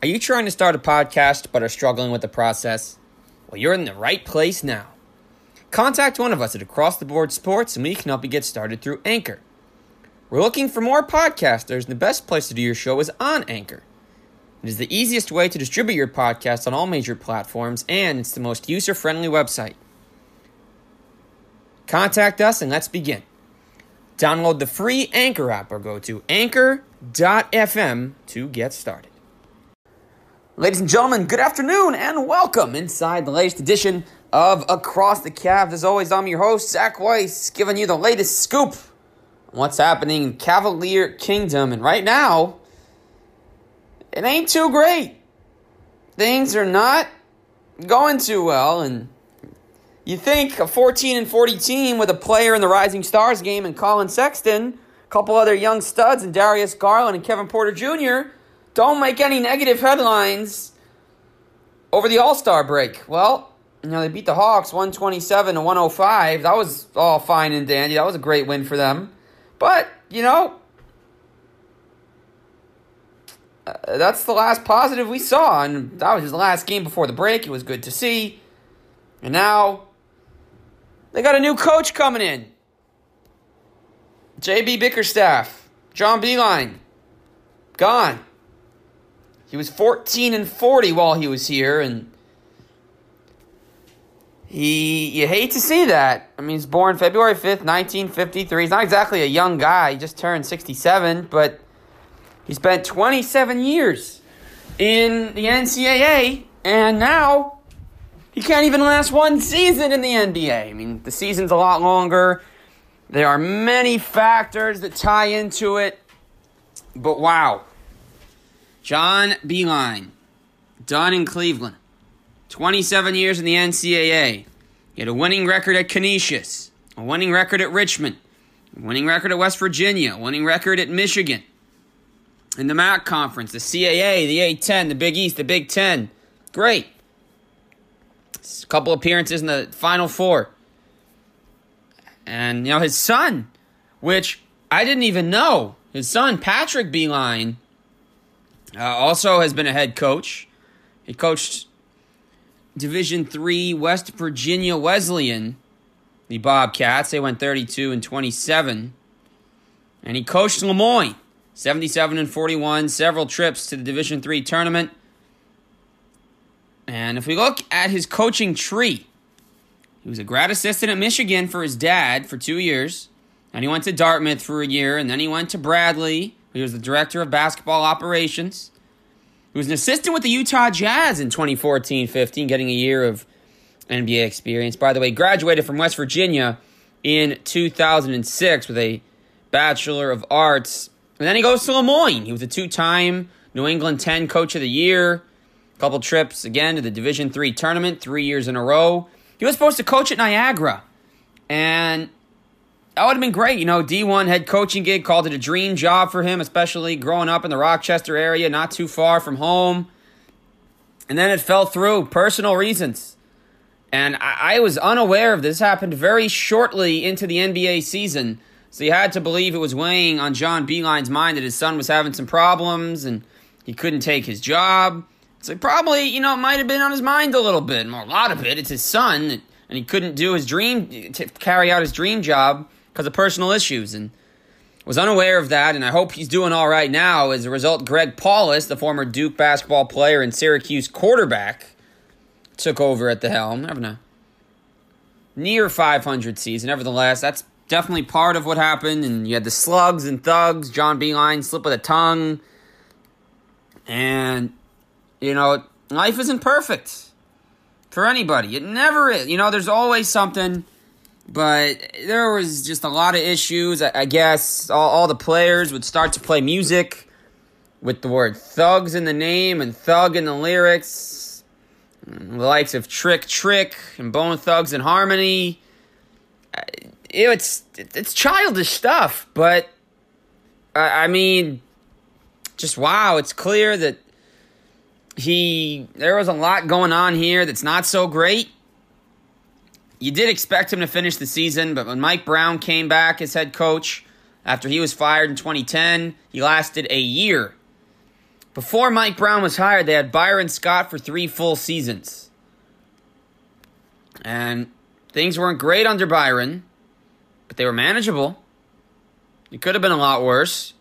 Are you trying to start a podcast but are struggling with the process? Well, you're in the right place now. Contact one of us at Across the Board Sports and we can help you get started through Anchor. We're looking for more podcasters, and the best place to do your show is on Anchor. It is the easiest way to distribute your podcast on all major platforms, and it's the most user friendly website. Contact us and let's begin. Download the free Anchor app or go to anchor.fm to get started. Ladies and gentlemen, good afternoon and welcome inside the latest edition of Across the Cavs. As always, I'm your host, Zach Weiss, giving you the latest scoop on what's happening in Cavalier Kingdom. And right now, it ain't too great. Things are not going too well, and you think a 14 and 40 team with a player in the Rising Stars game and Colin Sexton, a couple other young studs, and Darius Garland and Kevin Porter Jr don't make any negative headlines over the All Star break. Well, you know, they beat the Hawks 127 to 105. That was all fine and dandy. That was a great win for them. But, you know, uh, that's the last positive we saw. And that was his last game before the break. It was good to see. And now they got a new coach coming in JB Bickerstaff, John Beilein, gone. He was 14 and 40 while he was here, and he you hate to see that. I mean, he's born February 5th, 1953. He's not exactly a young guy. He just turned 67, but he spent 27 years in the NCAA, and now he can't even last one season in the NBA. I mean, the season's a lot longer. There are many factors that tie into it, but wow. John Beilein, done in Cleveland. 27 years in the NCAA. He had a winning record at Canisius, a winning record at Richmond, a winning record at West Virginia, a winning record at Michigan. In the MAC conference, the CAA, the A10, the Big East, the Big Ten. Great. A couple appearances in the Final Four. And, you know, his son, which I didn't even know, his son, Patrick Beilein, uh, also has been a head coach. He coached Division Three West Virginia Wesleyan, the Bobcats. They went 32 and 27, and he coached Le Moyne, 77 and 41. Several trips to the Division Three tournament. And if we look at his coaching tree, he was a grad assistant at Michigan for his dad for two years. And he went to Dartmouth for a year, and then he went to Bradley he was the director of basketball operations. He was an assistant with the Utah Jazz in 2014 15, getting a year of NBA experience. By the way, graduated from West Virginia in 2006 with a Bachelor of Arts. And then he goes to Le Moyne. He was a two time New England 10 Coach of the Year. A couple trips again to the Division three tournament, three years in a row. He was supposed to coach at Niagara. And that would have been great. You know, D1 head coaching gig called it a dream job for him, especially growing up in the Rochester area, not too far from home. And then it fell through, personal reasons. And I, I was unaware of this. happened very shortly into the NBA season. So you had to believe it was weighing on John Beilein's mind that his son was having some problems and he couldn't take his job. So probably, you know, it might have been on his mind a little bit, or a lot of it. It's his son, and he couldn't do his dream, to carry out his dream job because of personal issues and was unaware of that, and I hope he's doing all right now. As a result, Greg Paulus, the former Duke basketball player and Syracuse quarterback, took over at the helm, having a near 500 season. Nevertheless, that's definitely part of what happened. And you had the slugs and thugs, John Beilein, slip of the tongue. And, you know, life isn't perfect for anybody. It never is. You know, there's always something but there was just a lot of issues. I, guess all, all the players would start to play music with the word thugs in the name and thug in the lyrics. The likes of Trick Trick and Bone Thugs and Harmony. It's it's childish stuff, but I mean, just wow! It's clear that he there was a lot going on here that's not so great you did expect him to finish the season, but when Mike Brown came back as head coach after he was fired in 2010, he lasted a year. Before Mike Brown was hired, they had Byron Scott for three full seasons. And things weren't great under Byron, but they were manageable. It could have been a lot worse.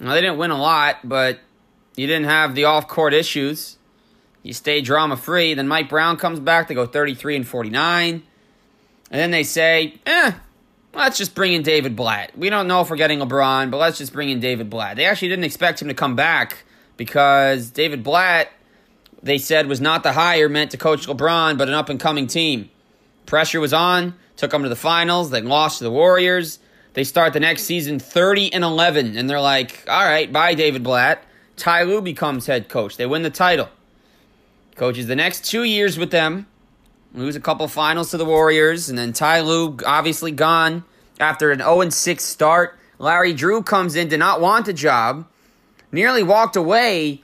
Now, they didn't win a lot, but you didn't have the off court issues. You stay drama free. Then Mike Brown comes back. They go 33 and 49. And then they say, eh, let's just bring in David Blatt. We don't know if we're getting LeBron, but let's just bring in David Blatt. They actually didn't expect him to come back because David Blatt, they said, was not the hire meant to coach LeBron, but an up and coming team. Pressure was on, took them to the finals. They lost to the Warriors. They start the next season 30 and 11, and they're like, all right, bye, David Blatt. Ty Lue becomes head coach. They win the title. Coaches the next two years with them, lose a couple finals to the Warriors, and then Ty Lue obviously gone after an 0 6 start. Larry Drew comes in, did not want the job, nearly walked away.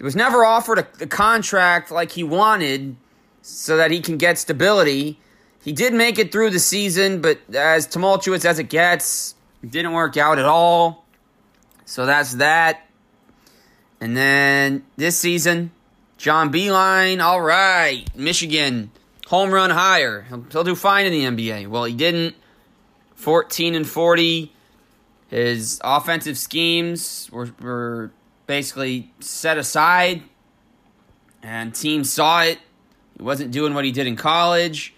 Was never offered a, a contract like he wanted so that he can get stability. He did make it through the season, but as tumultuous as it gets, it didn't work out at all. So that's that. And then this season, John Beilein, all right, Michigan, home run hire. He'll, he'll do fine in the NBA. Well, he didn't. 14 and 40. His offensive schemes were, were basically set aside, and teams saw it. He wasn't doing what he did in college.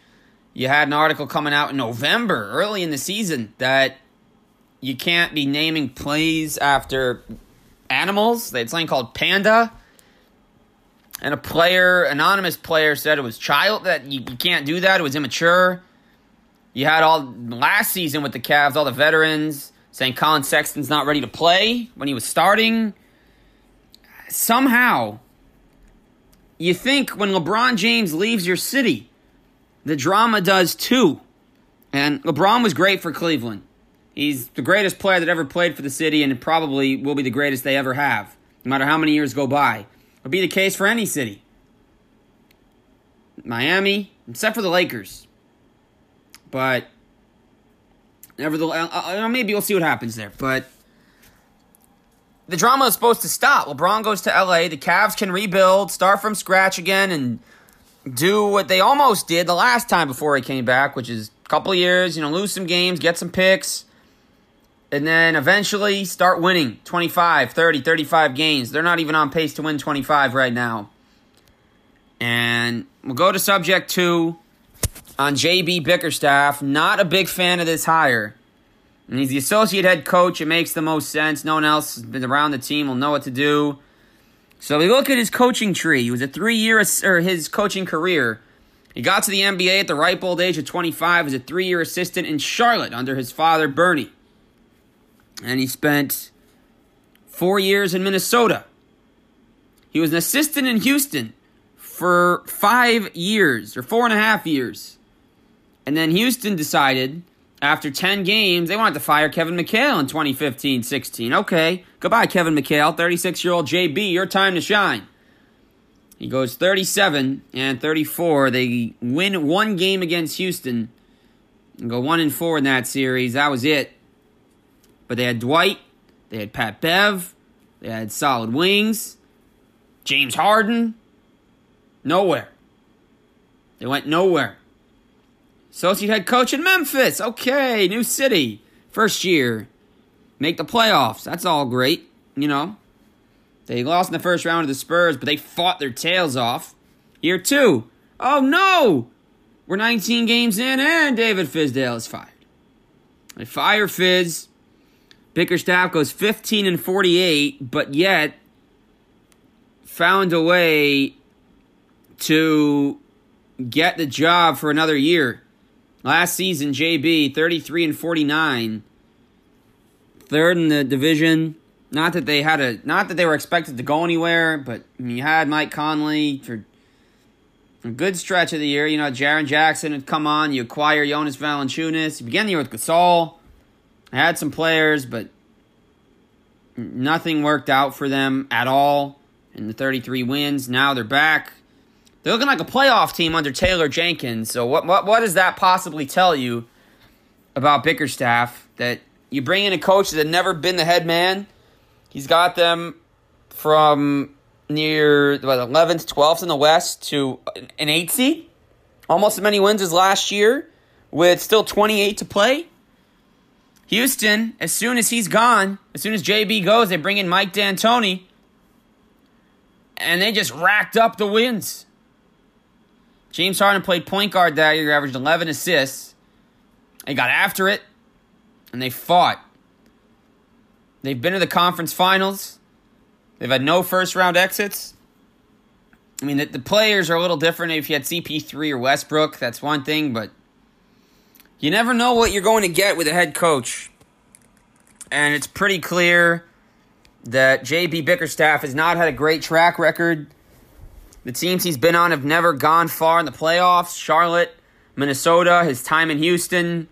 You had an article coming out in November, early in the season, that you can't be naming plays after animals. They had something called Panda. And a player, anonymous player, said it was child that you, you can't do that. It was immature. You had all last season with the Cavs, all the veterans saying Colin Sexton's not ready to play when he was starting. Somehow, you think when LeBron James leaves your city, the drama does too. And LeBron was great for Cleveland. He's the greatest player that ever played for the city and probably will be the greatest they ever have, no matter how many years go by. It'll be the case for any city. Miami, except for the Lakers. But nevertheless, maybe we'll see what happens there. But the drama is supposed to stop. LeBron goes to LA. The Cavs can rebuild, start from scratch again, and do what they almost did the last time before he came back, which is a couple years, you know, lose some games, get some picks, and then eventually start winning 25, 30, 35 games. They're not even on pace to win 25 right now. And we'll go to subject two on JB Bickerstaff. Not a big fan of this hire. And he's the associate head coach. It makes the most sense. No one else around the team will know what to do. So we look at his coaching tree. He was a three-year or his coaching career. He got to the NBA at the ripe old age of 25 as a three-year assistant in Charlotte under his father Bernie and he spent four years in Minnesota. He was an assistant in Houston for five years or four and a half years. And then Houston decided after 10 games they wanted to fire Kevin McHale in 2015 16. Okay, goodbye, Kevin McHale, 36 year old JB, your time to shine. He goes 37 and 34. They win one game against Houston and go 1 and 4 in that series. That was it. But they had Dwight, they had Pat Bev, they had solid wings, James Harden. Nowhere. They went nowhere. Associate head coach in Memphis. Okay, new city. First year. Make the playoffs. That's all great, you know. They lost in the first round to the Spurs, but they fought their tails off. Year two. Oh no! We're 19 games in, and David Fizdale is fired. They fire Fizz. Bickerstaff goes 15 and 48, but yet found a way to get the job for another year. Last season, JB 33 and 49, third in the division. Not that they had a, not that they were expected to go anywhere, but you had Mike Conley for a good stretch of the year. You know, Jaren Jackson had come on. You acquire Jonas Valanciunas. You began the year with Gasol. I had some players, but nothing worked out for them at all in the 33 wins. Now they're back. They're looking like a playoff team under Taylor Jenkins. So what what what does that possibly tell you about Bickerstaff? That you bring in a coach that had never been the head man. He's got them from near what, 11th, 12th in the West to an 8 seed. Almost as many wins as last year with still 28 to play. Houston, as soon as he's gone, as soon as JB goes, they bring in Mike D'Antoni, and they just racked up the wins. James Harden played point guard that year, averaged 11 assists. They got after it, and they fought. They've been to the conference finals. They've had no first round exits. I mean, the, the players are a little different. If you had CP3 or Westbrook, that's one thing, but you never know what you're going to get with a head coach. And it's pretty clear that JB Bickerstaff has not had a great track record. The teams he's been on have never gone far in the playoffs. Charlotte, Minnesota, his time in Houston,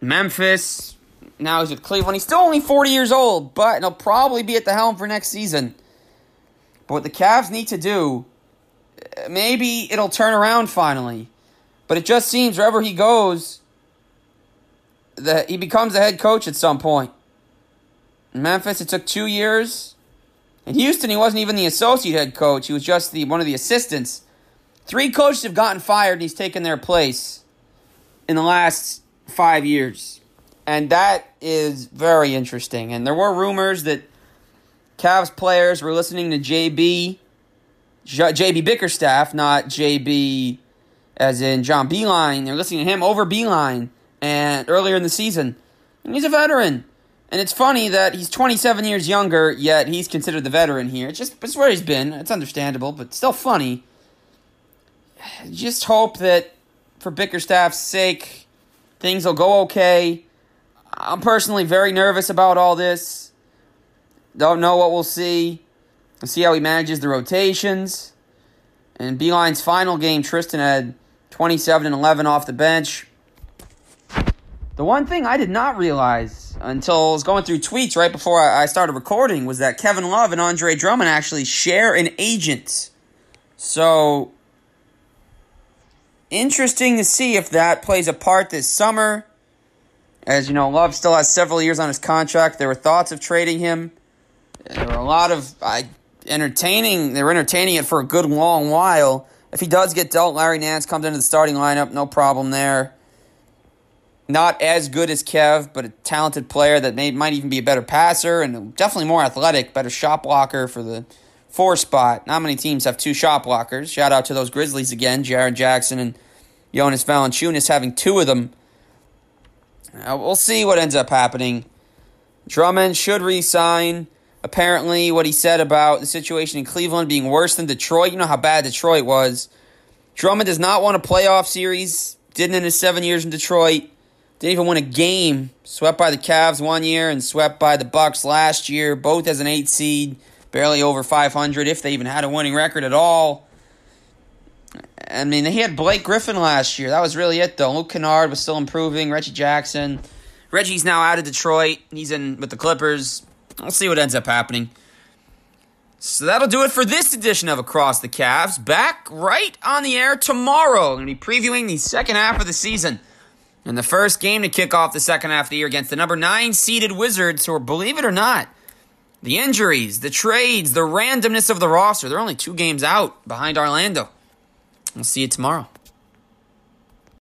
Memphis. Now he's with Cleveland. He's still only 40 years old, but he'll probably be at the helm for next season. But what the Cavs need to do, maybe it'll turn around finally. But it just seems wherever he goes, that he becomes a head coach at some point. In Memphis, it took two years. In Houston, he wasn't even the associate head coach. He was just the one of the assistants. Three coaches have gotten fired, and he's taken their place in the last five years. And that is very interesting. And there were rumors that Cavs players were listening to JB, JB Bickerstaff, not JB as in John Beilein. They're listening to him over Beilein and earlier in the season. And he's a veteran. And it's funny that he's 27 years younger, yet he's considered the veteran here. It's just it's where he's been. It's understandable, but still funny. Just hope that for Bickerstaff's sake, things will go okay. I'm personally very nervous about all this. Don't know what we'll see. We'll see how he manages the rotations. And Beilein's final game, Tristan had 27 and 11 off the bench. The one thing I did not realize until I was going through tweets right before I started recording was that Kevin Love and Andre Drummond actually share an agent. So, interesting to see if that plays a part this summer. As you know, Love still has several years on his contract. There were thoughts of trading him. There were a lot of I, entertaining. They were entertaining it for a good long while. If he does get dealt, Larry Nance comes into the starting lineup. No problem there. Not as good as Kev, but a talented player that may, might even be a better passer and definitely more athletic, better shot blocker for the four spot. Not many teams have two shot blockers. Shout out to those Grizzlies again, Jaren Jackson and Jonas Valanciunas having two of them. Uh, we'll see what ends up happening. Drummond should resign. Apparently, what he said about the situation in Cleveland being worse than Detroit. You know how bad Detroit was. Drummond does not want a playoff series. Didn't in his seven years in Detroit. Didn't even win a game. Swept by the Cavs one year and swept by the Bucks last year, both as an eight seed, barely over 500 if they even had a winning record at all. I mean, they had Blake Griffin last year. That was really it, though. Luke Kennard was still improving. Reggie Jackson. Reggie's now out of Detroit. He's in with the Clippers. We'll see what ends up happening. So that'll do it for this edition of Across the Cavs. Back right on the air tomorrow. I'm Going to be previewing the second half of the season. And the first game to kick off the second half of the year against the number nine seeded Wizards, who are, believe it or not, the injuries, the trades, the randomness of the roster. They're only two games out behind Orlando. We'll see you tomorrow.